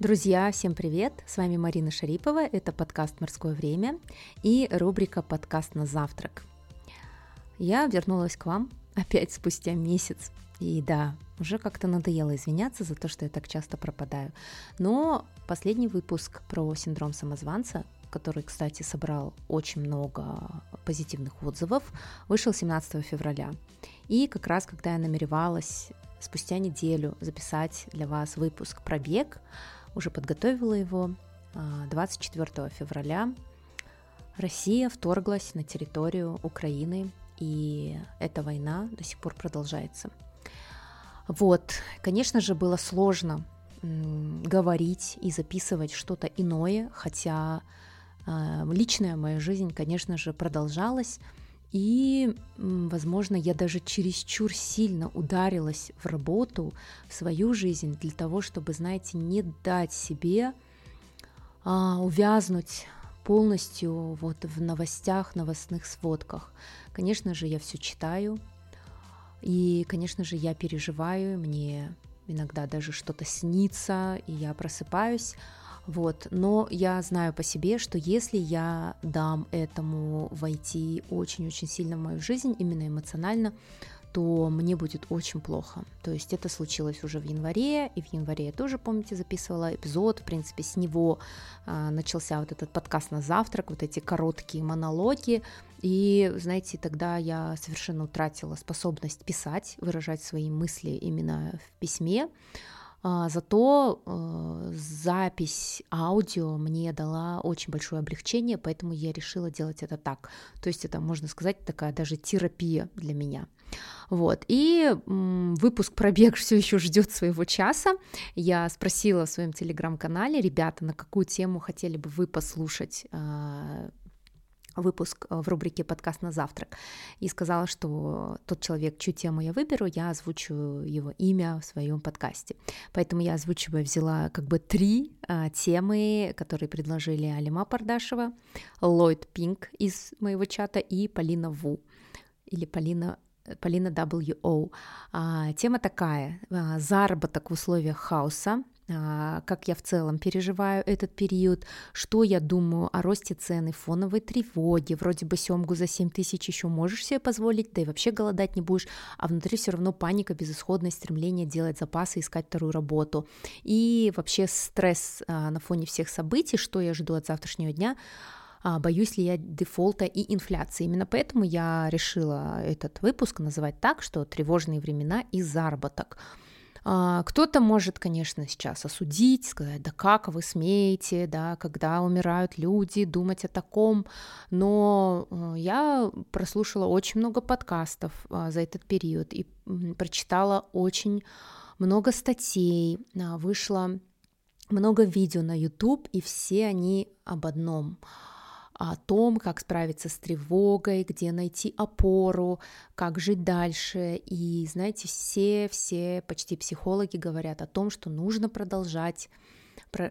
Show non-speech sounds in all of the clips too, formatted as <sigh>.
Друзья, всем привет! С вами Марина Шарипова, это подкаст «Морское время» и рубрика «Подкаст на завтрак». Я вернулась к вам опять спустя месяц. И да, уже как-то надоело извиняться за то, что я так часто пропадаю. Но последний выпуск про синдром самозванца, который, кстати, собрал очень много позитивных отзывов, вышел 17 февраля. И как раз, когда я намеревалась спустя неделю записать для вас выпуск про бег, уже подготовила его. 24 а, февраля Россия вторглась на территорию Украины, и эта война до сих пор продолжается. Вот, конечно же, было сложно говорить и записывать что-то иное, хотя личная моя жизнь, конечно же, продолжалась, и, возможно, я даже чересчур сильно ударилась в работу, в свою жизнь, для того, чтобы, знаете, не дать себе а, увязнуть полностью вот в новостях, новостных сводках. Конечно же, я все читаю, и, конечно же, я переживаю, мне иногда даже что-то снится, и я просыпаюсь, вот. Но я знаю по себе, что если я дам этому войти очень-очень сильно в мою жизнь, именно эмоционально, то мне будет очень плохо. То есть это случилось уже в январе, и в январе я тоже, помните, записывала эпизод, в принципе, с него э, начался вот этот подкаст на завтрак, вот эти короткие монологи, и, знаете, тогда я совершенно утратила способность писать, выражать свои мысли именно в письме, зато э, запись аудио мне дала очень большое облегчение, поэтому я решила делать это так. То есть это, можно сказать, такая даже терапия для меня. Вот. И выпуск пробег <laughs> все еще ждет своего часа. Я спросила в своем телеграм-канале, ребята, на какую тему хотели бы вы послушать а, выпуск э, в рубрике «Подкаст на завтрак» и сказала, что тот человек, чью тему я выберу, я озвучу его имя в своем подкасте. Поэтому я озвучиваю, взяла как бы три а, темы, которые предложили Алима Пардашева, Ллойд Пинк из моего чата и Полина Ву или Полина Полина W.O. А, тема такая а, – заработок в условиях хаоса, как я в целом переживаю этот период, что я думаю о росте цены, фоновой тревоги, вроде бы семгу за 7 тысяч еще можешь себе позволить, да и вообще голодать не будешь, а внутри все равно паника, безысходность, стремление делать запасы, искать вторую работу. И вообще стресс а, на фоне всех событий, что я жду от завтрашнего дня, а, боюсь ли я дефолта и инфляции. Именно поэтому я решила этот выпуск называть так, что тревожные времена и заработок. А, кто-то может, конечно, сейчас осудить, сказать, да как вы смеете, да, когда умирают люди, думать о таком, но э, я прослушала очень много подкастов а, за этот период и прочитала очень много статей, а, вышло много видео на YouTube, и все они об одном – о том, как справиться с тревогой, где найти опору, как жить дальше. И, знаете, все-все почти психологи говорят о том, что нужно продолжать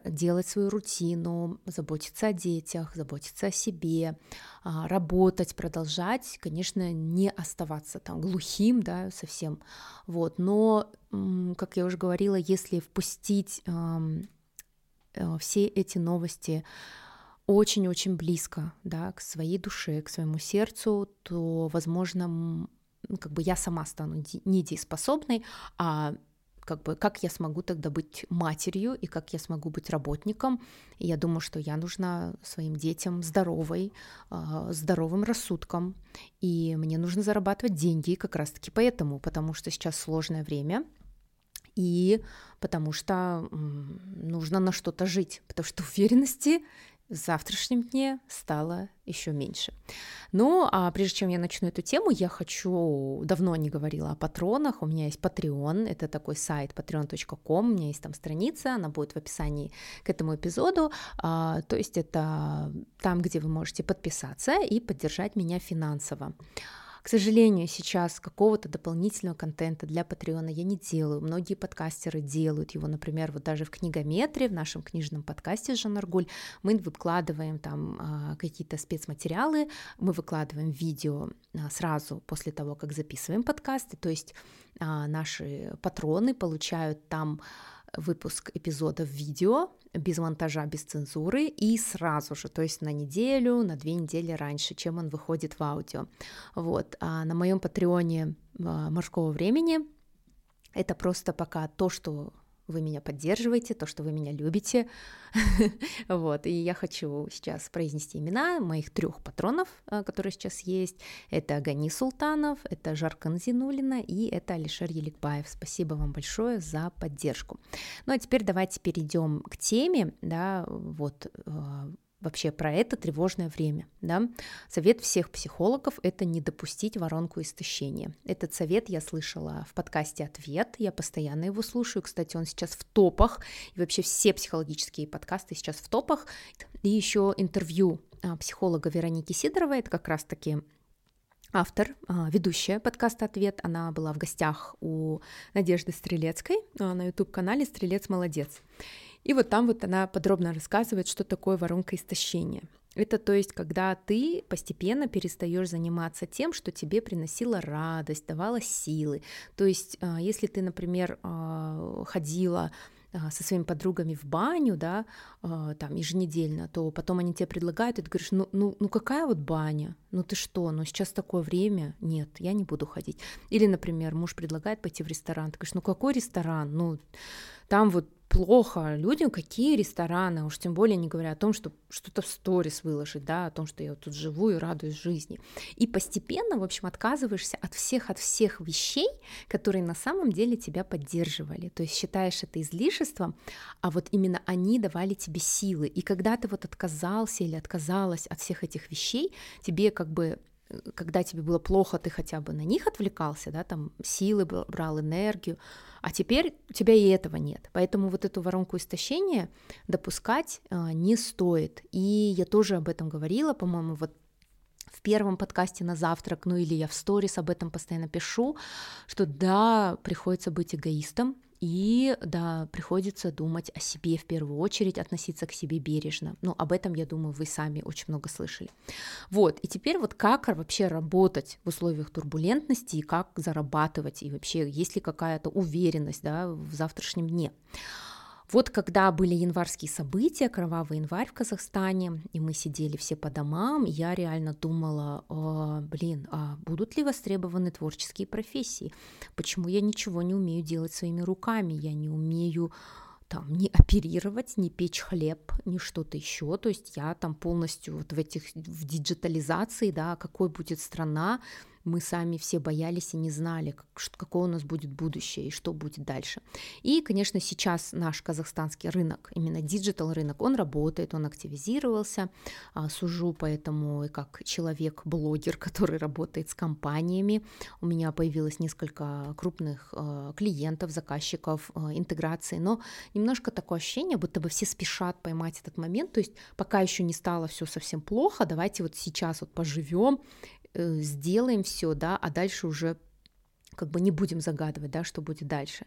делать свою рутину, заботиться о детях, заботиться о себе, а, работать, продолжать, конечно, не оставаться там глухим, да, совсем, вот, но, как я уже говорила, если впустить э, все эти новости очень-очень близко, да, к своей душе, к своему сердцу, то, возможно, ну, как бы я сама стану недееспособной, а как бы как я смогу тогда быть матерью и как я смогу быть работником. И я думаю, что я нужна своим детям здоровой, а, здоровым рассудком. И мне нужно зарабатывать деньги как раз-таки поэтому, потому что сейчас сложное время, и потому что нужно на что-то жить, потому что уверенности в завтрашнем дне стало еще меньше. Ну, а прежде чем я начну эту тему, я хочу, давно не говорила о патронах, у меня есть Patreon, это такой сайт patreon.com, у меня есть там страница, она будет в описании к этому эпизоду, а, то есть это там, где вы можете подписаться и поддержать меня финансово. К сожалению, сейчас какого-то дополнительного контента для Патреона я не делаю. Многие подкастеры делают его, например, вот даже в книгометре, в нашем книжном подкасте Жанаргуль, мы выкладываем там а, какие-то спецматериалы, мы выкладываем видео а, сразу после того, как записываем подкасты, то есть а, наши патроны получают там выпуск эпизода в видео, без монтажа, без цензуры и сразу же, то есть на неделю, на две недели раньше, чем он выходит в аудио. Вот, а на моем патреоне а, морского времени это просто пока то, что вы меня поддерживаете, то, что вы меня любите. <laughs> вот, и я хочу сейчас произнести имена моих трех патронов, э, которые сейчас есть. Это Гани Султанов, это Жаркан Зинулина и это Алишер Еликбаев. Спасибо вам большое за поддержку. Ну а теперь давайте перейдем к теме, да, вот э, вообще про это тревожное время. Да? Совет всех психологов – это не допустить воронку истощения. Этот совет я слышала в подкасте «Ответ», я постоянно его слушаю. Кстати, он сейчас в топах, и вообще все психологические подкасты сейчас в топах. И еще интервью а, психолога Вероники Сидоровой, это как раз-таки автор, а, ведущая подкаста «Ответ». Она была в гостях у Надежды Стрелецкой а, на YouTube-канале «Стрелец молодец». И вот там вот она подробно рассказывает, что такое воронка истощения. Это то есть, когда ты постепенно перестаешь заниматься тем, что тебе приносило радость, давало силы. То есть, а, если ты, например, а, ходила а, со своими подругами в баню, да, там еженедельно, то потом они тебе предлагают, и ты говоришь, ну, ну, ну какая вот баня? Ну ты что, ну сейчас такое время? Нет, я не буду ходить. Или, например, муж предлагает пойти в ресторан, ты говоришь, ну какой ресторан? Ну там вот плохо людям, какие рестораны, уж тем более не говоря о том, что что-то в сторис выложить, да, о том, что я тут живу и радуюсь жизни. И постепенно, в общем, отказываешься от всех, от всех вещей, которые на самом деле тебя поддерживали. То есть считаешь это излишеством, а вот именно они давали тебе силы. И когда ты вот отказался или отказалась от всех этих вещей, тебе как бы когда тебе было плохо, ты хотя бы на них отвлекался, да, там силы брал, энергию, а теперь у тебя и этого нет. Поэтому вот эту воронку истощения допускать а, не стоит. И я тоже об этом говорила, по-моему, вот в первом подкасте на завтрак, ну или я в сторис об этом постоянно пишу, что да, приходится быть эгоистом, и да, приходится думать о себе в первую очередь, относиться к себе бережно. Ну, об этом, я думаю, вы сами очень много слышали. Вот, и теперь вот как вообще работать в условиях турбулентности и как зарабатывать, и вообще есть ли какая-то уверенность да, в завтрашнем дне. Вот когда были январские события, кровавый январь в Казахстане, и мы сидели все по домам, я реально думала, э, блин, а будут ли востребованы творческие профессии? Почему я ничего не умею делать своими руками? Я не умею там не оперировать, не печь хлеб, не что-то еще. То есть я там полностью вот в этих в диджитализации, да, какой будет страна, мы сами все боялись и не знали, как, какое у нас будет будущее и что будет дальше. И, конечно, сейчас наш казахстанский рынок, именно диджитал рынок, он работает, он активизировался. А, сужу поэтому и как человек-блогер, <laughs> который работает с компаниями. У меня появилось несколько крупных а, клиентов, заказчиков, а, интеграции, но немножко такое ощущение, будто бы все спешат поймать этот момент, то есть пока еще не стало все совсем плохо, давайте вот сейчас вот поживем сделаем все, да, а дальше уже как бы не будем загадывать, да, что будет дальше.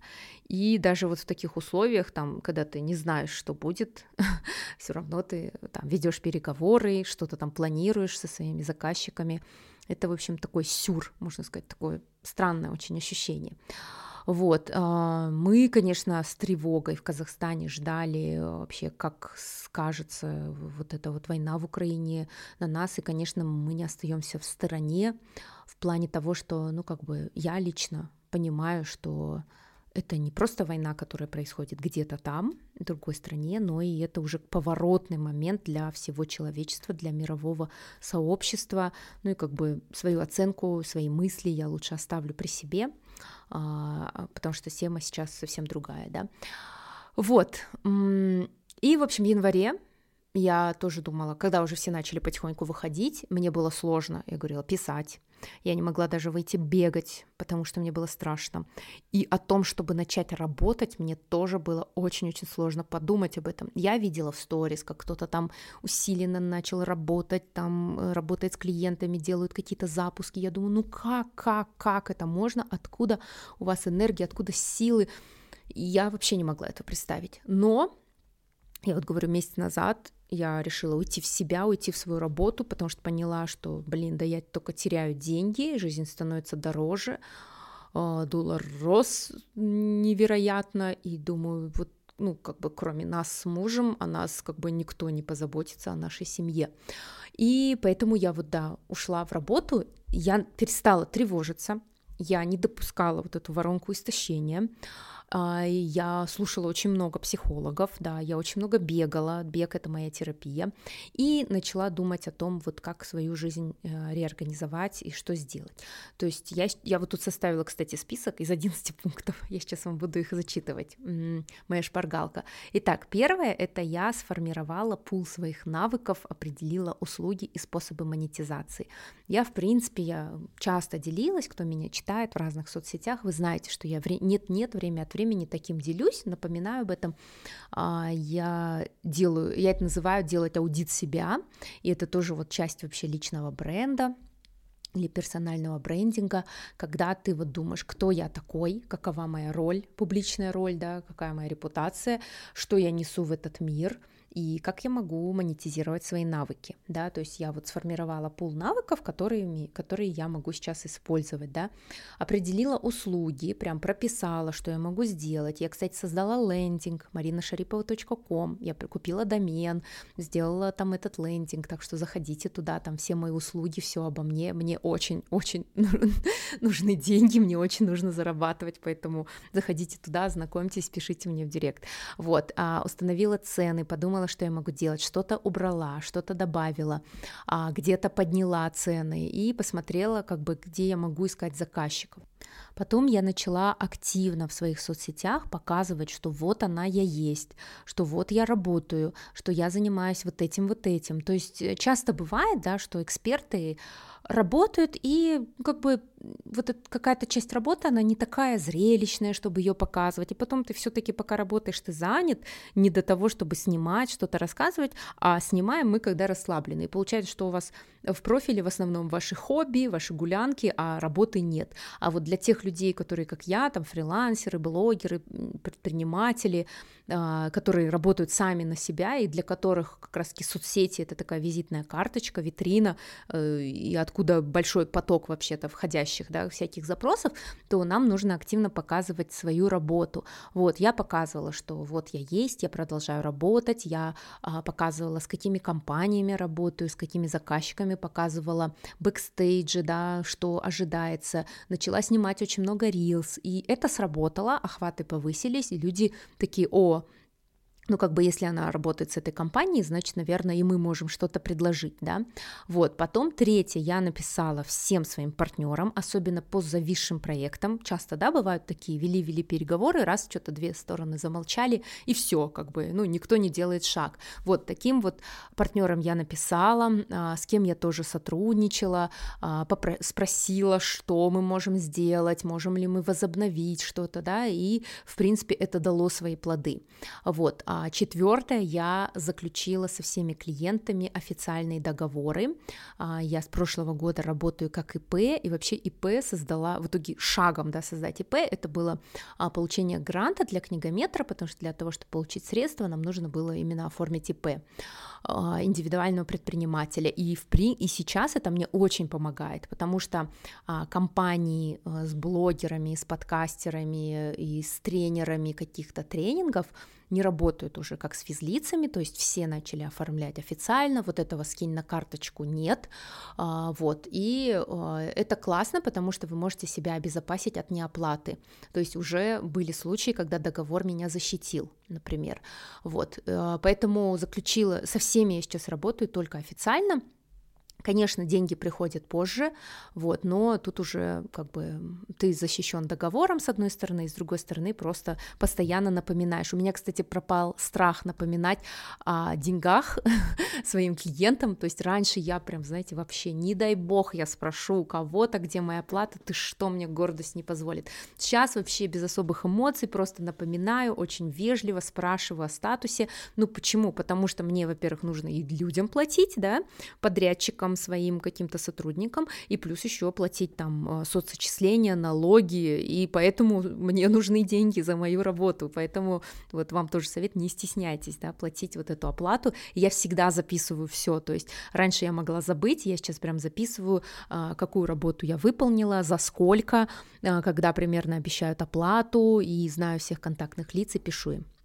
И даже вот в таких условиях, там, когда ты не знаешь, что будет, <laughs> все равно ты там ведешь переговоры, что-то там планируешь со своими заказчиками. Это, в общем, такой сюр, можно сказать, такое странное очень ощущение. Вот, а, мы, конечно, с тревогой в Казахстане ждали вообще, как скажется вот эта вот война в Украине на нас, и, конечно, мы не остаемся в стороне в плане того, что, ну, как бы я лично понимаю, что это не просто война, которая происходит где-то там, в другой стране, но и это уже поворотный момент для всего человечества, для мирового сообщества. Ну и как бы свою оценку, свои мысли я лучше оставлю при себе, а, потому что тема сейчас совсем другая, да. Вот. И, в общем, в январе я тоже думала, когда уже все начали потихоньку выходить, мне было сложно, я говорила, писать. Я не могла даже выйти бегать, потому что мне было страшно. И о том, чтобы начать работать, мне тоже было очень-очень сложно подумать об этом. Я видела в сторис, как кто-то там усиленно начал работать, там э, работает с клиентами, делают какие-то запуски. Я думаю, ну как, как, как это можно? Откуда у вас энергия, откуда силы? Я вообще не могла это представить. Но я вот говорю, месяц назад я решила уйти в себя, уйти в свою работу, потому что поняла, что, блин, да я только теряю деньги, жизнь становится дороже, а, доллар рос невероятно, и думаю, вот ну, как бы кроме нас с мужем, о нас как бы никто не позаботится о нашей семье. И поэтому я вот, да, ушла в работу, я перестала тревожиться, я не допускала вот эту воронку истощения, я слушала очень много психологов, да, я очень много бегала, бег это моя терапия, и начала думать о том, вот как свою жизнь э, реорганизовать и что сделать. То есть я, я вот тут составила, кстати, список из 11 пунктов, <laughs> я сейчас вам буду их зачитывать, моя шпаргалка. Итак, первое, это я сформировала пул своих навыков, определила услуги и способы монетизации. Я, в принципе, я часто делилась, кто меня читает в разных соцсетях, вы знаете, что я нет-нет, время от времени таким делюсь, напоминаю об этом. А, я делаю, я это называю делать аудит себя, и это тоже вот часть вообще личного бренда или персонального брендинга, когда ты вот думаешь, кто я такой, какова моя роль, публичная роль, да, какая моя репутация, что я несу в этот мир – и как я могу монетизировать свои навыки, да, то есть я вот сформировала пул навыков, которые, которые я могу сейчас использовать, да, определила услуги, прям прописала, что я могу сделать, я, кстати, создала лендинг marinasharipova.com, я купила домен, сделала там этот лендинг, так что заходите туда, там все мои услуги, все обо мне, мне очень-очень <laughs> нужны деньги, мне очень нужно зарабатывать, поэтому заходите туда, знакомьтесь, пишите мне в директ, вот, а, установила цены, подумала, что я могу делать, что-то убрала, что-то добавила, а, где-то подняла цены и посмотрела, как бы, где я могу искать заказчиков. Потом я начала активно в своих соцсетях показывать, что вот она я есть, что вот я работаю, что я занимаюсь вот этим, вот этим. То есть э, часто бывает, да, что эксперты работают, и как бы вот какая-то часть работы, она не такая зрелищная, чтобы ее показывать, и потом ты все-таки пока работаешь, ты занят не до того, чтобы снимать, что-то рассказывать, а снимаем мы, когда расслаблены. И получается, что у вас в профиле в основном ваши хобби, ваши гулянки, а работы нет. А вот для тех людей, которые, как я, там фрилансеры, блогеры, предприниматели, а, которые работают сами на себя, и для которых как раз-таки соцсети — это такая визитная карточка, витрина, э, и откуда большой поток вообще-то входящих, да, всяких запросов, то нам нужно активно показывать свою работу. Вот, я показывала, что вот я есть, я продолжаю работать, я а, показывала, с какими компаниями работаю, с какими заказчиками показывала бэкстейджи, да, что ожидается, начала снимать очень много рилс, и это сработало, охваты повысились, и люди такие, о, ну, как бы, если она работает с этой компанией, значит, наверное, и мы можем что-то предложить, да. Вот, потом третье, я написала всем своим партнерам, особенно по зависшим проектам, часто, да, бывают такие, вели-вели переговоры, раз что-то две стороны замолчали, и все, как бы, ну, никто не делает шаг. Вот, таким вот партнерам я написала, а, с кем я тоже сотрудничала, а, спросила, что мы можем сделать, можем ли мы возобновить что-то, да, и, в принципе, это дало свои плоды. Вот, а а четвертое, я заключила со всеми клиентами официальные договоры. А, я с прошлого года работаю как ИП, и вообще ИП создала, в итоге шагом да, создать ИП, это было а, получение гранта для книгометра, потому что для того, чтобы получить средства, нам нужно было именно оформить ИП индивидуального предпринимателя. И, в при... и сейчас это мне очень помогает, потому что компании а, с блогерами, с подкастерами и с тренерами каких-то тренингов не работают уже как с физлицами, то есть все начали оформлять официально, вот этого скинь на карточку нет, а, вот, и а, это классно, потому что вы можете себя обезопасить от неоплаты, то есть уже были случаи, когда договор меня защитил, например, вот, э, поэтому заключила, со всеми я сейчас работаю только официально, Конечно, деньги приходят позже, вот, но тут уже как бы ты защищен договором с одной стороны, и с другой стороны просто постоянно напоминаешь. У меня, кстати, пропал страх напоминать о деньгах <laughs> своим клиентам, то есть раньше я прям, знаете, вообще, не дай бог, я спрошу у кого-то, где моя плата, ты что, мне гордость не позволит. Сейчас вообще без особых эмоций просто напоминаю, очень вежливо спрашиваю о статусе, ну почему? Потому что мне, во-первых, нужно и людям платить, да, подрядчикам, своим каким-то сотрудникам, и плюс еще платить там э, соцочисления, налоги, и поэтому мне нужны деньги за мою работу, поэтому вот вам тоже совет, не стесняйтесь, да, платить вот эту оплату, я всегда записываю все, то есть раньше я могла забыть, я сейчас прям записываю, э, какую работу я выполнила, за сколько, э, когда примерно обещают оплату, и знаю всех контактных лиц и пишу им.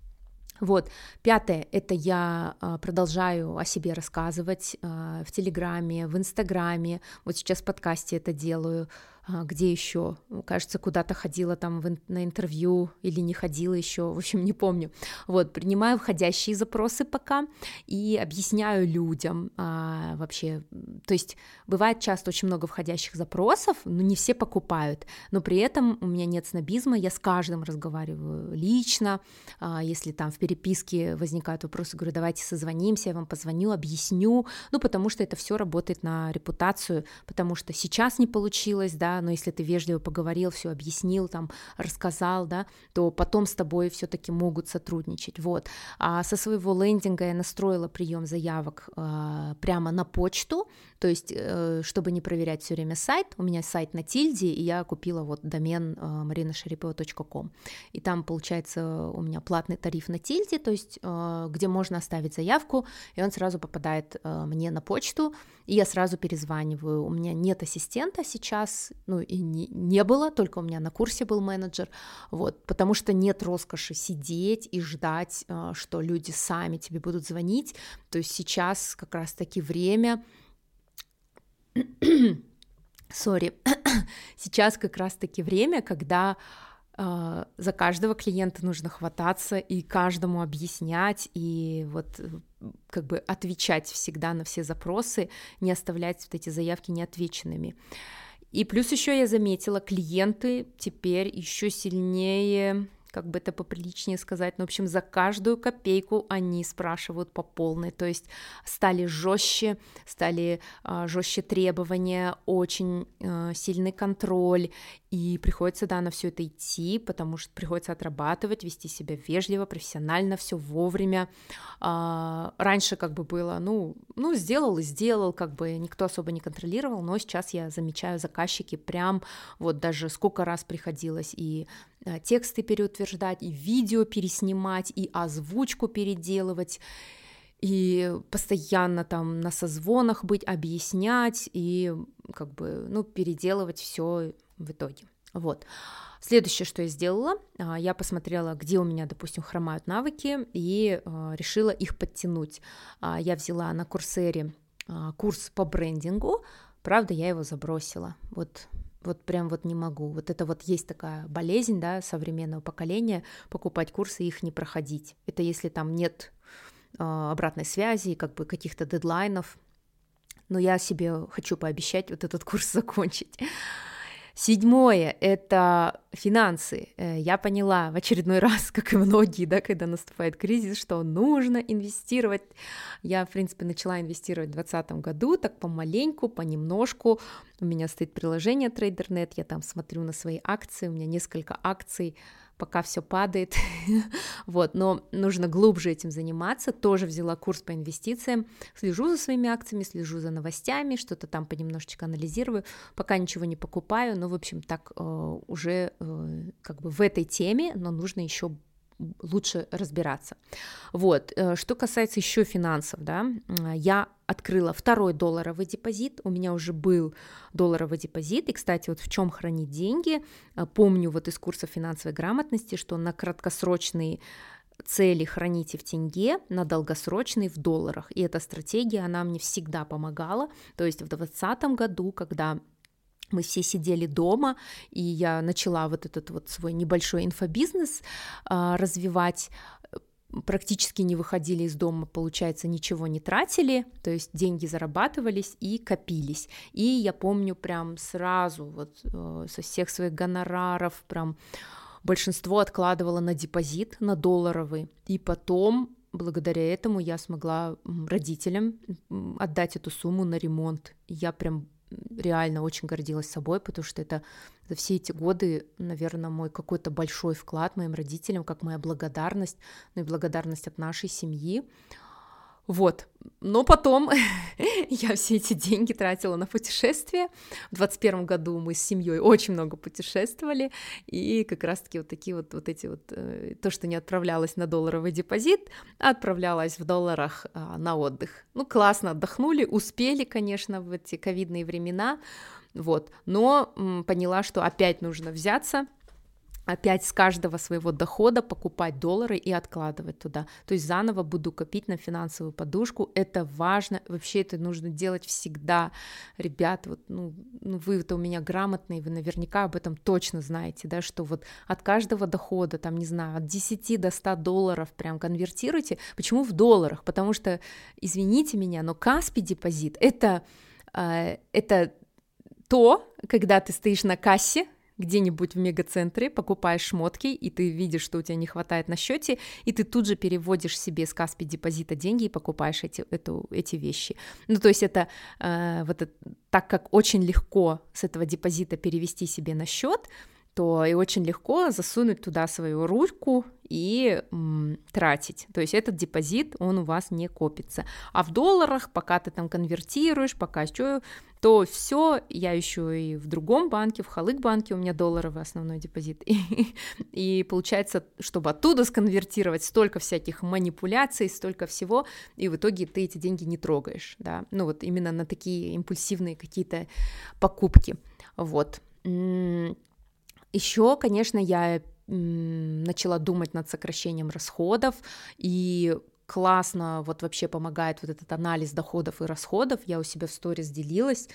Вот. Пятое — это я а, продолжаю о себе рассказывать а, в Телеграме, в Инстаграме. Вот сейчас в подкасте это делаю. А, где еще, кажется, куда-то ходила там в, на интервью или не ходила еще, в общем, не помню. Вот, принимаю входящие запросы пока и объясняю людям а, вообще, то есть бывает часто очень много входящих запросов, но не все покупают, но при этом у меня нет снобизма, я с каждым разговариваю лично, а, если там в переписке возникают вопросы, говорю, давайте созвонимся, я вам позвоню, объясню, ну, потому что это все работает на репутацию, потому что сейчас не получилось, да, но если ты вежливо поговорил, все объяснил, там, рассказал, да, то потом с тобой все-таки могут сотрудничать, вот. А со своего лендинга я настроила прием заявок э, прямо на почту, то есть, э, чтобы не проверять все время сайт, у меня сайт на тильде, и я купила вот домен э, marinasharipova.com, и там, получается, у меня платный тариф на тильде, то есть, э, где можно оставить заявку, и он сразу попадает э, мне на почту, и я сразу перезваниваю. У меня нет ассистента сейчас, ну и не, не было, только у меня на курсе был менеджер, вот, потому что нет роскоши сидеть и ждать, э, что люди сами тебе будут звонить, то есть сейчас как раз-таки время, <clears throat> сори, <clears throat> сейчас как раз-таки время, когда э, за каждого клиента нужно хвататься и каждому объяснять, и вот как бы отвечать всегда на все запросы, не оставлять вот эти заявки неотвеченными. И плюс еще я заметила, клиенты теперь еще сильнее как бы это поприличнее сказать, но, в общем, за каждую копейку они спрашивают по полной, то есть стали жестче, стали э, жестче требования, очень э, сильный контроль, и приходится, да, на все это идти, потому что приходится отрабатывать, вести себя вежливо, профессионально, все вовремя. Э, раньше как бы было, ну, ну, сделал и сделал, как бы никто особо не контролировал, но сейчас я замечаю заказчики прям, вот даже сколько раз приходилось и тексты переутверждать, и видео переснимать, и озвучку переделывать, и постоянно там на созвонах быть, объяснять и как бы, ну, переделывать все в итоге. Вот. Следующее, что я сделала, а, я посмотрела, где у меня, допустим, хромают навыки, и а, решила их подтянуть. Я взяла на Курсере курс по брендингу, правда, я его забросила. Вот вот прям вот не могу. Вот это вот есть такая болезнь, да, современного поколения, покупать курсы и их не проходить. Это если там нет э, обратной связи, как бы каких-то дедлайнов. Но я себе хочу пообещать вот этот курс закончить. Седьмое — это финансы. Э, я поняла в очередной <laughs> раз, как и многие, да, когда наступает кризис, что нужно инвестировать. Я, в принципе, начала инвестировать в 2020 году, так помаленьку, понемножку. У меня стоит приложение TraderNet, я там смотрю на свои акции, у меня несколько акций, пока все падает, <laughs> вот, но нужно глубже этим заниматься, тоже взяла курс по инвестициям, слежу за своими акциями, слежу за новостями, что-то там понемножечко анализирую, пока ничего не покупаю, но, в общем, так э, уже э, как бы в этой теме, но нужно еще лучше разбираться. Вот, э, что касается еще финансов, да, я открыла второй долларовый депозит, у меня уже был долларовый депозит, и, кстати, вот в чем хранить деньги, э, помню вот из курса финансовой грамотности, что на краткосрочные цели храните в тенге, на долгосрочные в долларах, и эта стратегия, она мне всегда помогала, то есть в 2020 году, когда мы все сидели дома, и я начала вот этот вот свой небольшой инфобизнес а, развивать практически не выходили из дома, получается, ничего не тратили, то есть деньги зарабатывались и копились. И я помню прям сразу вот э, со всех своих гонораров прям большинство откладывала на депозит, на долларовый, и потом благодаря этому я смогла родителям отдать эту сумму на ремонт. Я прям реально очень гордилась собой, потому что это за все эти годы, наверное, мой какой-то большой вклад моим родителям, как моя благодарность, ну и благодарность от нашей семьи. Вот. Но потом <laughs> я все эти деньги тратила на путешествия. В 21 году мы с семьей очень много путешествовали, и как раз-таки вот такие вот, вот эти вот, э, то, что не отправлялось на долларовый депозит, отправлялось в долларах а, на отдых. Ну, классно отдохнули, успели, конечно, в эти ковидные времена, вот, но поняла, что опять нужно взяться — опять с каждого своего дохода покупать доллары и откладывать туда. То есть заново буду копить на финансовую подушку. Это важно. Вообще это нужно делать всегда. Ребят, вот, ну, ну вы это у меня грамотные, вы наверняка об этом точно знаете, да, что вот от каждого дохода, там, не знаю, от 10 до 100 долларов прям конвертируйте. Почему в долларах? Потому что, извините меня, но Каспи депозит это, э, это то, когда ты стоишь на кассе, где-нибудь в мегацентре, покупаешь шмотки, и ты видишь, что у тебя не хватает на счете, и ты тут же переводишь себе с Каспи депозита деньги и покупаешь эти, эту, эти вещи. Ну, то есть это, э, вот это так как очень легко с этого депозита перевести себе на счет, то и очень легко засунуть туда свою руку и м, тратить. То есть этот депозит, он у вас не копится. А в долларах, пока ты там конвертируешь, пока что, то все, я еще и в другом банке, в Халык банке у меня долларовый основной депозит. <laughs> И, и получается, чтобы оттуда сконвертировать столько всяких манипуляций, столько всего, и в итоге ты эти деньги не трогаешь, да, ну вот именно на такие импульсивные какие-то покупки, вот. Еще, конечно, я начала думать над сокращением расходов, и классно вот вообще помогает вот этот анализ доходов и расходов. Я у себя в сторис делилась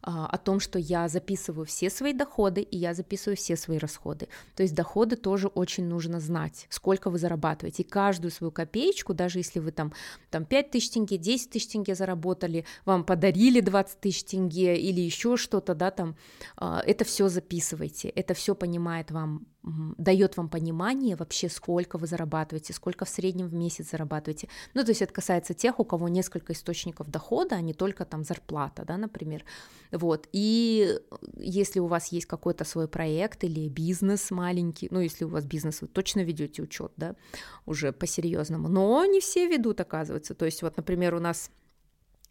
а, о том, что я записываю все свои доходы и я записываю все свои расходы. То есть доходы тоже очень нужно знать, сколько вы зарабатываете. И каждую свою копеечку, даже если вы там, там 5 тысяч тенге, 10 тысяч тенге заработали, вам подарили 20 тысяч тенге или еще что-то, да, там, а, это все записывайте, это все понимает вам дает вам понимание вообще, сколько вы зарабатываете, сколько в среднем в месяц зарабатываете. Ну, то есть это касается тех, у кого несколько источников дохода, а не только там зарплата, да, например. Вот, и если у вас есть какой-то свой проект или бизнес маленький, ну, если у вас бизнес, вы точно ведете учет, да, уже по-серьезному, но не все ведут, оказывается. То есть вот, например, у нас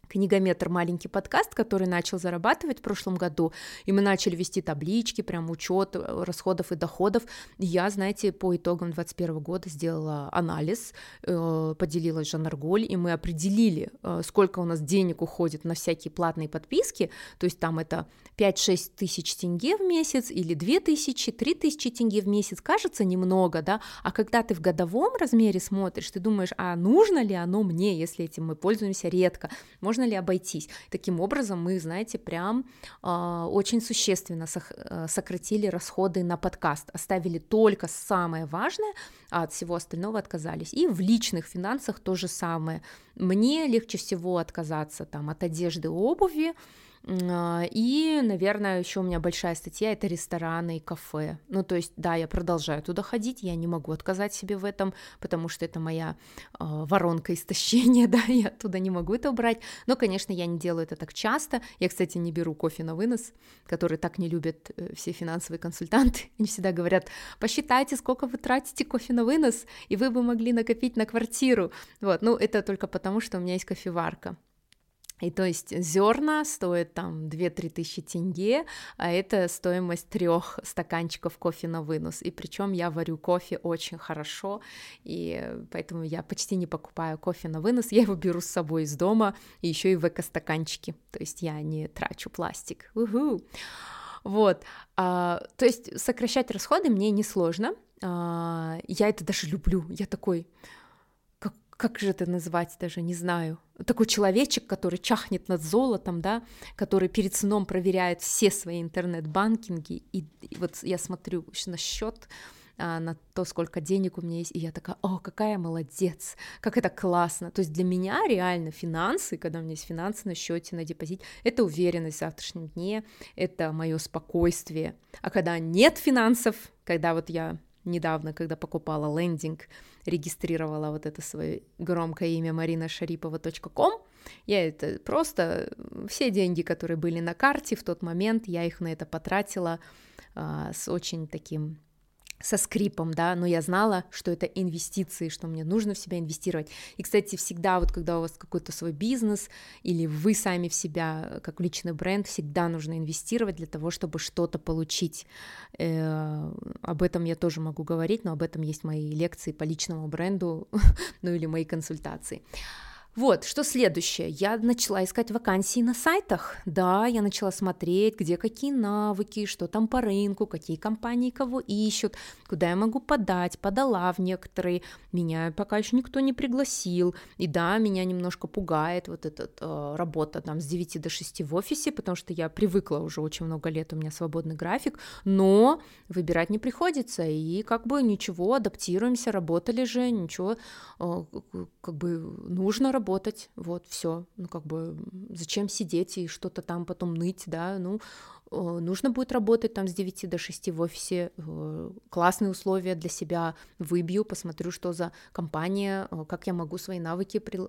книгометр маленький подкаст, который начал зарабатывать в прошлом году, и мы начали вести таблички, прям учет э, расходов и доходов. Я, знаете, по итогам 2021 года сделала анализ, э, поделилась Жанарголь, и мы определили, э, сколько у нас денег уходит на всякие платные подписки, то есть там это 5-6 тысяч тенге в месяц или 2 тысячи, 3 тысячи тенге в месяц, кажется немного, да, а когда ты в годовом размере смотришь, ты думаешь, а нужно ли оно мне, если этим мы пользуемся редко, можно ли обойтись. Таким образом, мы, знаете, прям э, очень существенно э, сократили расходы на подкаст, оставили только самое важное, а от всего остального отказались. И в личных финансах то же самое. Мне легче всего отказаться там от одежды, обуви, и, наверное, еще у меня большая статья это рестораны и кафе. Ну, то есть, да, я продолжаю туда ходить, я не могу отказать себе в этом, потому что это моя э, воронка истощения, <laughs> да, я оттуда не могу это убрать. Но, конечно, я не делаю это так часто. Я, кстати, не беру кофе на вынос, который так не любят э, все финансовые консультанты. <laughs> Они всегда говорят, посчитайте, сколько вы тратите кофе на вынос, и вы бы могли накопить на квартиру. Вот, ну, это только потому, что у меня есть кофеварка. И то есть зерна стоят там 2-3 тысячи тенге, а это стоимость трех стаканчиков кофе на вынос. И причем я варю кофе очень хорошо, и поэтому я почти не покупаю кофе на вынос, я его беру с собой из дома, и еще и в эко-стаканчики, то есть я не трачу пластик. Уху. Вот, а, то есть сокращать расходы мне несложно, а, я это даже люблю, я такой как же это назвать даже, не знаю. Такой человечек, который чахнет над золотом, да, который перед сном проверяет все свои интернет-банкинги, и, и вот я смотрю на счет, а, на то, сколько денег у меня есть, и я такая, о, какая молодец, как это классно. То есть для меня реально финансы, когда у меня есть финансы на счете, на депозите, это уверенность в завтрашнем дне, это мое спокойствие. А когда нет финансов, когда вот я недавно, когда покупала лендинг, регистрировала вот это свое громкое имя маринашарипова.ком, я это просто все деньги, которые были на карте в тот момент, я их на это потратила а, с очень таким со скрипом, да, но я знала, что это инвестиции, что мне нужно в себя инвестировать. И, кстати, всегда вот когда у вас какой-то свой бизнес или вы сами в себя как личный бренд, всегда нужно инвестировать для того, чтобы что-то получить. Э, об этом я тоже могу говорить, но об этом есть мои лекции по личному бренду, <laughs> ну или мои консультации. Вот, что следующее? Я начала искать вакансии на сайтах. Да, я начала смотреть, где какие навыки, что там по рынку, какие компании кого ищут, куда я могу подать. Подала в некоторые, меня пока еще никто не пригласил. И да, меня немножко пугает вот эта э, работа там с 9 до 6 в офисе, потому что я привыкла уже очень много лет, у меня свободный график, но выбирать не приходится. И как бы ничего, адаптируемся, работали же, ничего, э, как бы нужно работать работать, вот, все, ну, как бы, зачем сидеть и что-то там потом ныть, да, ну, нужно будет работать там с 9 до 6 в офисе, э, классные условия для себя выбью, посмотрю, что за компания, э, как я могу свои навыки при,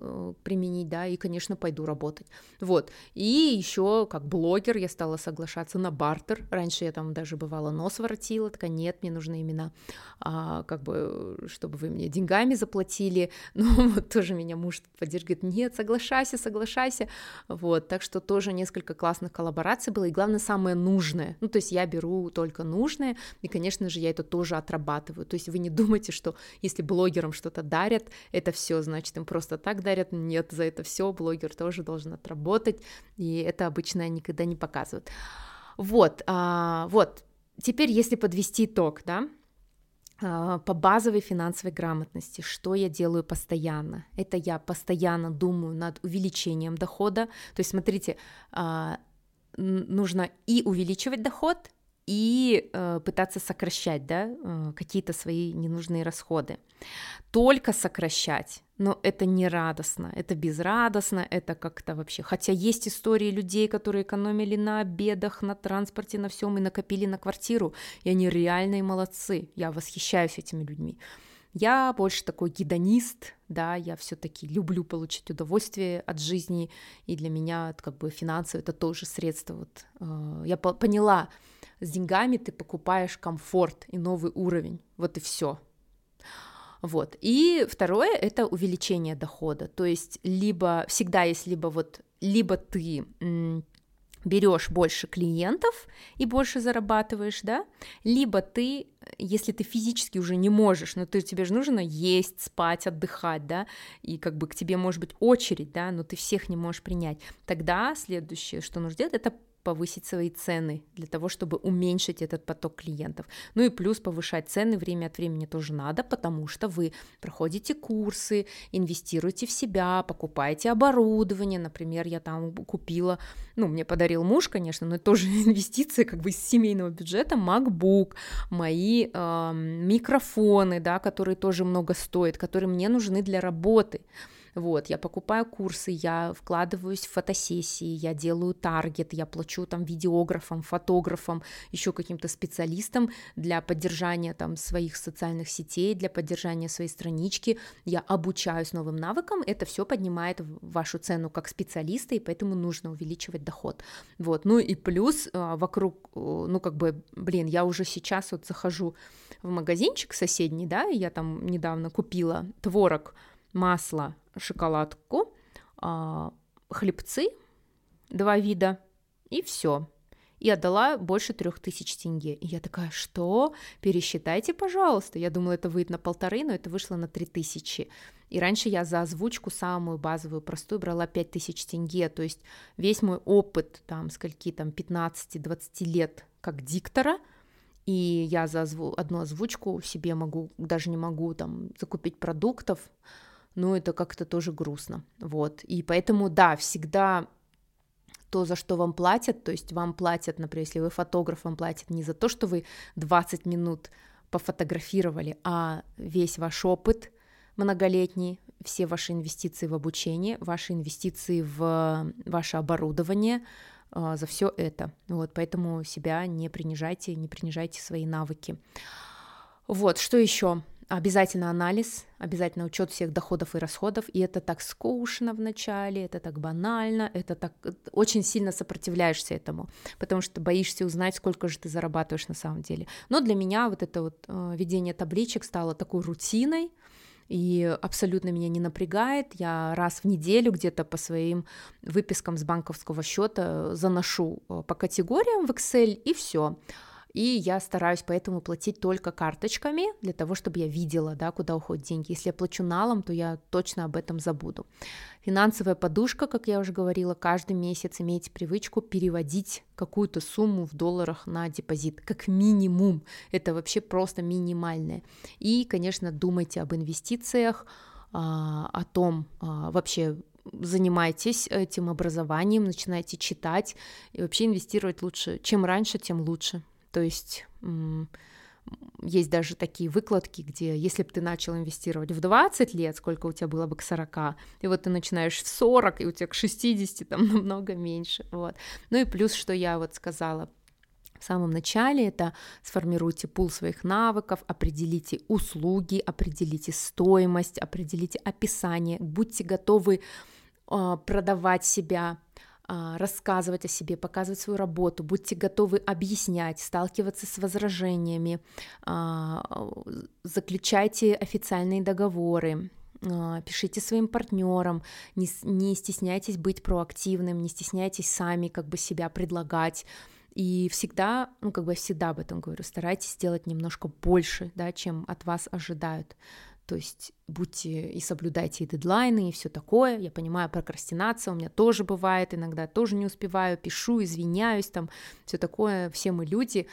применить, да, и, конечно, пойду работать. Вот, и еще как блогер я стала соглашаться на бартер, раньше я там даже бывала нос воротила, такая, нет, мне нужно именно, а, как бы, чтобы вы мне деньгами заплатили, <laughs> ну, вот тоже меня муж поддерживает, нет, соглашайся, соглашайся, вот, так что тоже несколько классных коллабораций было, и главное, самое нужное. Ну, то есть я беру только нужное, и, конечно же, я это тоже отрабатываю. То есть вы не думайте, что если блогерам что-то дарят, это все, значит, им просто так дарят. Нет, за это все блогер тоже должен отработать, и это обычно никогда не показывают. Вот, а, вот. Теперь, если подвести итог, да, а, по базовой финансовой грамотности, что я делаю постоянно? Это я постоянно думаю над увеличением дохода. То есть, смотрите, а, нужно и увеличивать доход, и э, пытаться сокращать да, э, какие-то свои ненужные расходы. Только сокращать, но это не радостно, это безрадостно, это как-то вообще. Хотя есть истории людей, которые экономили на обедах, на транспорте, на всем и накопили на квартиру, и они реальные молодцы. Я восхищаюсь этими людьми. Я больше такой гедонист, да, я все-таки люблю получить удовольствие от жизни, и для меня как бы финансы это тоже средство. Вот, э, я по поняла, с деньгами ты покупаешь комфорт и новый уровень, вот и все. Вот. И второе — это увеличение дохода. То есть либо всегда есть либо вот либо ты берешь больше клиентов и больше зарабатываешь, да, либо ты, если ты физически уже не можешь, но ты, тебе же нужно есть, спать, отдыхать, да, и как бы к тебе может быть очередь, да, но ты всех не можешь принять, тогда следующее, что нужно делать, это повысить свои цены для того, чтобы уменьшить этот поток клиентов. Ну и плюс повышать цены время от времени тоже надо, потому что вы проходите курсы, инвестируете в себя, покупаете оборудование. Например, я там купила, ну, мне подарил муж, конечно, но это тоже <laughs> инвестиции как бы из семейного бюджета, MacBook, мои э, микрофоны, да, которые тоже много стоят, которые мне нужны для работы. Вот, я покупаю курсы, я вкладываюсь в фотосессии, я делаю таргет, я плачу там видеографам, фотографам, еще каким-то специалистам для поддержания там своих социальных сетей, для поддержания своей странички, я обучаюсь новым навыкам, это все поднимает вашу цену как специалиста, и поэтому нужно увеличивать доход. Вот, ну и плюс а, вокруг, ну как бы, блин, я уже сейчас вот захожу в магазинчик соседний, да, я там недавно купила творог, масло, шоколадку, а, хлебцы, два вида, и все. И отдала больше трех тысяч тенге. И я такая, что? Пересчитайте, пожалуйста. Я думала, это выйдет на полторы, но это вышло на три тысячи. И раньше я за озвучку самую базовую, простую брала пять тысяч тенге. То есть весь мой опыт, там, скольки там, 15-20 лет как диктора, и я за озву- одну озвучку себе могу, даже не могу там закупить продуктов, ну, это как-то тоже грустно, вот, и поэтому, да, всегда то, за что вам платят, то есть вам платят, например, если вы фотограф, вам платят не за то, что вы 20 минут пофотографировали, а весь ваш опыт многолетний, все ваши инвестиции в обучение, ваши инвестиции в ваше оборудование, а, за все это. Вот, поэтому себя не принижайте, не принижайте свои навыки. Вот, что еще? Обязательно анализ, обязательно учет всех доходов и расходов, и это так скучно в начале, это так банально, это так очень сильно сопротивляешься этому, потому что боишься узнать, сколько же ты зарабатываешь на самом деле. Но для меня вот это вот э, ведение табличек стало такой рутиной, и абсолютно меня не напрягает. Я раз в неделю где-то по своим выпискам с банковского счета заношу э, по категориям в Excel и все и я стараюсь поэтому платить только карточками, для того, чтобы я видела, да, куда уходят деньги. Если я плачу налом, то я точно об этом забуду. Финансовая подушка, как я уже говорила, каждый месяц имейте привычку переводить какую-то сумму в долларах на депозит, как минимум. Это вообще просто минимальное. И, конечно, думайте об инвестициях, а, о том а, вообще занимайтесь этим образованием, начинайте читать и вообще инвестировать лучше. Чем раньше, тем лучше. То есть есть даже такие выкладки, где если бы ты начал инвестировать в 20 лет, сколько у тебя было бы к 40, и вот ты начинаешь в 40, и у тебя к 60 там <laughs> намного меньше, вот. Ну и плюс, что я вот сказала, в самом начале это сформируйте пул своих навыков, определите услуги, определите стоимость, определите описание, будьте готовы э, продавать себя, а, рассказывать о себе, показывать свою работу, будьте готовы объяснять, сталкиваться с возражениями, а, заключайте официальные договоры, а, пишите своим партнерам, не, стесняйтесь быть проактивным, не стесняйтесь сами как бы себя предлагать, и всегда, ну как бы всегда об этом говорю, старайтесь сделать немножко больше, да, чем от вас ожидают. То есть будьте и соблюдайте и дедлайны, и все такое. Я понимаю, прокрастинация у меня тоже бывает, иногда тоже не успеваю, пишу, извиняюсь, там все такое. Все мы люди,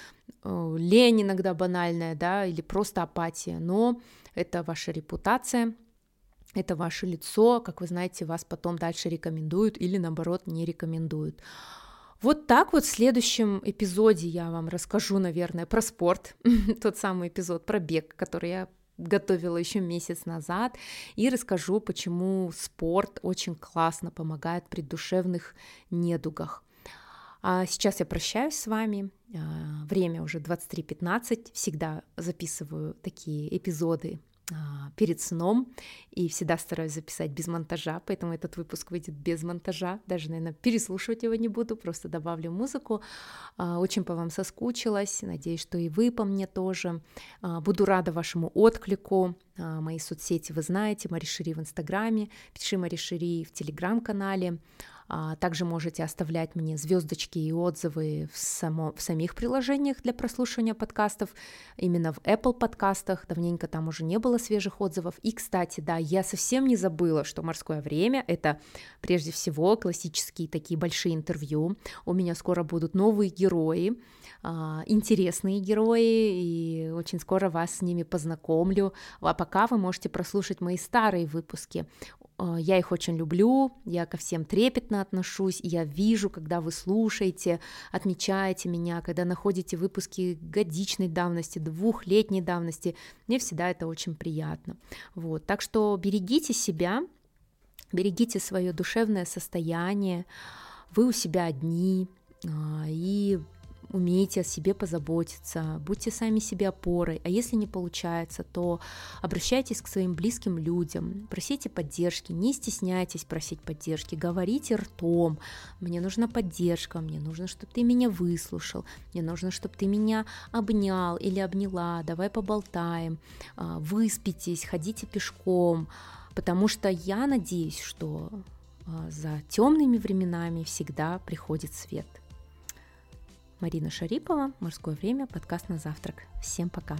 э, лень иногда банальная, да, или просто апатия. Но это ваша репутация, это ваше лицо, как вы знаете, вас потом дальше рекомендуют или наоборот не рекомендуют. Вот так вот в следующем эпизоде я вам расскажу, наверное, про спорт, <laughs> тот самый эпизод про бег, который я готовила еще месяц назад, и расскажу, почему спорт очень классно помогает при душевных недугах. А сейчас я прощаюсь с вами. А, время уже 23.15. Всегда записываю такие эпизоды перед сном и всегда стараюсь записать без монтажа, поэтому этот выпуск выйдет без монтажа, даже, наверное, переслушивать его не буду, просто добавлю музыку. А, очень по вам соскучилась, надеюсь, что и вы по мне тоже. А, буду рада вашему отклику, мои соцсети вы знаете, Мари Шири в Инстаграме, пиши Мари Шири в Телеграм-канале, а, также можете оставлять мне звездочки и отзывы в, само, в самих приложениях для прослушивания подкастов, именно в Apple подкастах. Давненько там уже не было свежих отзывов. И, кстати, да, я совсем не забыла, что «Морское время» — это прежде всего классические такие большие интервью. У меня скоро будут новые герои, а, интересные герои, и очень скоро вас с ними познакомлю. А пока вы можете прослушать мои старые выпуски. А, я их очень люблю, я ко всем трепетно отношусь, я вижу, когда вы слушаете, отмечаете меня, когда находите выпуски годичной давности, двухлетней давности, мне всегда это очень приятно. Вот, так что берегите себя, берегите свое душевное состояние, вы у себя одни, а, и умейте о себе позаботиться, будьте сами себе опорой, а если не получается, то обращайтесь к своим близким людям, просите поддержки, не стесняйтесь просить поддержки, говорите ртом, мне нужна поддержка, мне нужно, чтобы ты меня выслушал, мне нужно, чтобы ты меня обнял или обняла, давай поболтаем, а, выспитесь, ходите пешком, потому что я надеюсь, что а, за темными временами всегда приходит свет. Марина Шарипова, «Морское время», подкаст на завтрак. Всем пока!